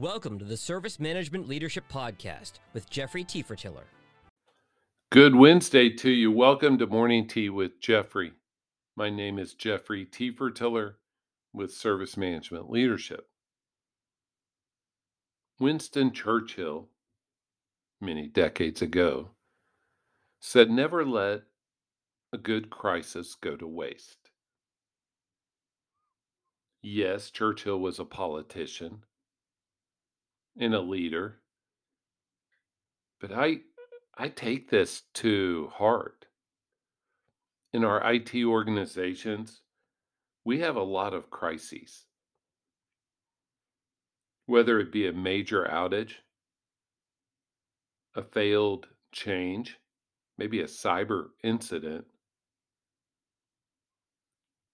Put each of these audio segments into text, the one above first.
Welcome to the Service Management Leadership Podcast with Jeffrey Tefertiller. Good Wednesday to you. Welcome to Morning Tea with Jeffrey. My name is Jeffrey Tefertiller with Service Management Leadership. Winston Churchill, many decades ago, said, Never let a good crisis go to waste. Yes, Churchill was a politician and a leader. But I I take this to heart. In our IT organizations, we have a lot of crises. Whether it be a major outage, a failed change, maybe a cyber incident,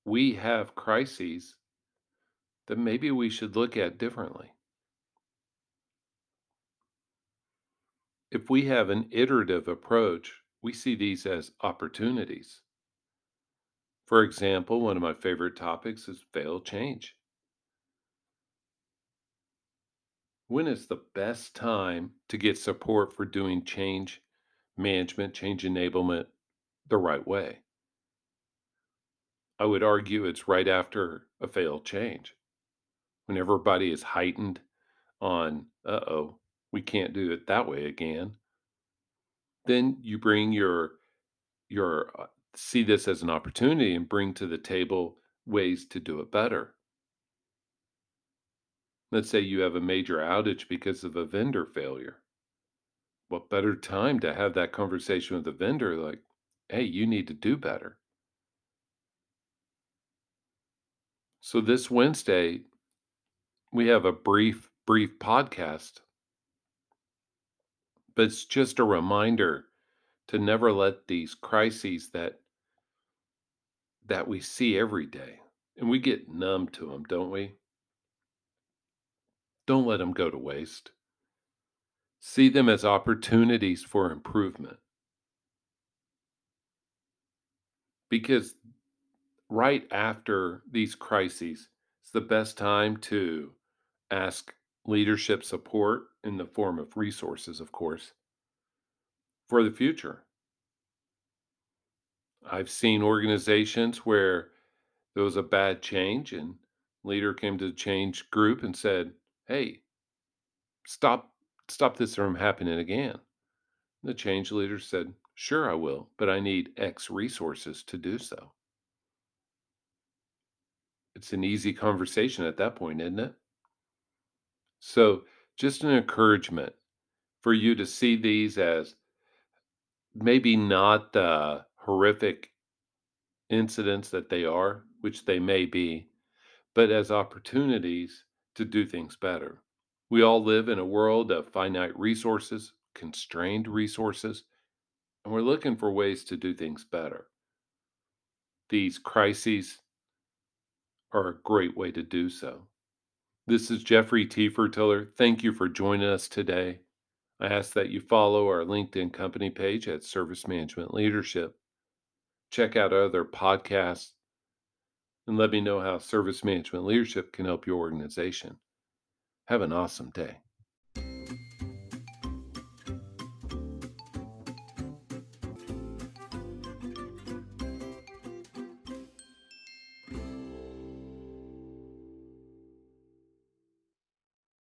we have crises that maybe we should look at differently. If we have an iterative approach, we see these as opportunities. For example, one of my favorite topics is fail change. When is the best time to get support for doing change management, change enablement the right way? I would argue it's right after a failed change when everybody is heightened on, uh oh, we can't do it that way again. Then you bring your your uh, see this as an opportunity and bring to the table ways to do it better. Let's say you have a major outage because of a vendor failure. What better time to have that conversation with the vendor like hey you need to do better. So this wednesday we have a brief brief podcast but it's just a reminder to never let these crises that that we see every day and we get numb to them, don't we? Don't let them go to waste. See them as opportunities for improvement. Because right after these crises, it's the best time to ask leadership support in the form of resources, of course, for the future. I've seen organizations where there was a bad change and leader came to the change group and said, "Hey, stop stop this from happening again." The change leader said, "Sure I will, but I need X resources to do so." It's an easy conversation at that point, isn't it? So, just an encouragement for you to see these as maybe not the horrific incidents that they are, which they may be, but as opportunities to do things better. We all live in a world of finite resources, constrained resources, and we're looking for ways to do things better. These crises are a great way to do so. This is Jeffrey Tefertiller. Thank you for joining us today. I ask that you follow our LinkedIn company page at Service Management Leadership. Check out other podcasts and let me know how service management leadership can help your organization. Have an awesome day.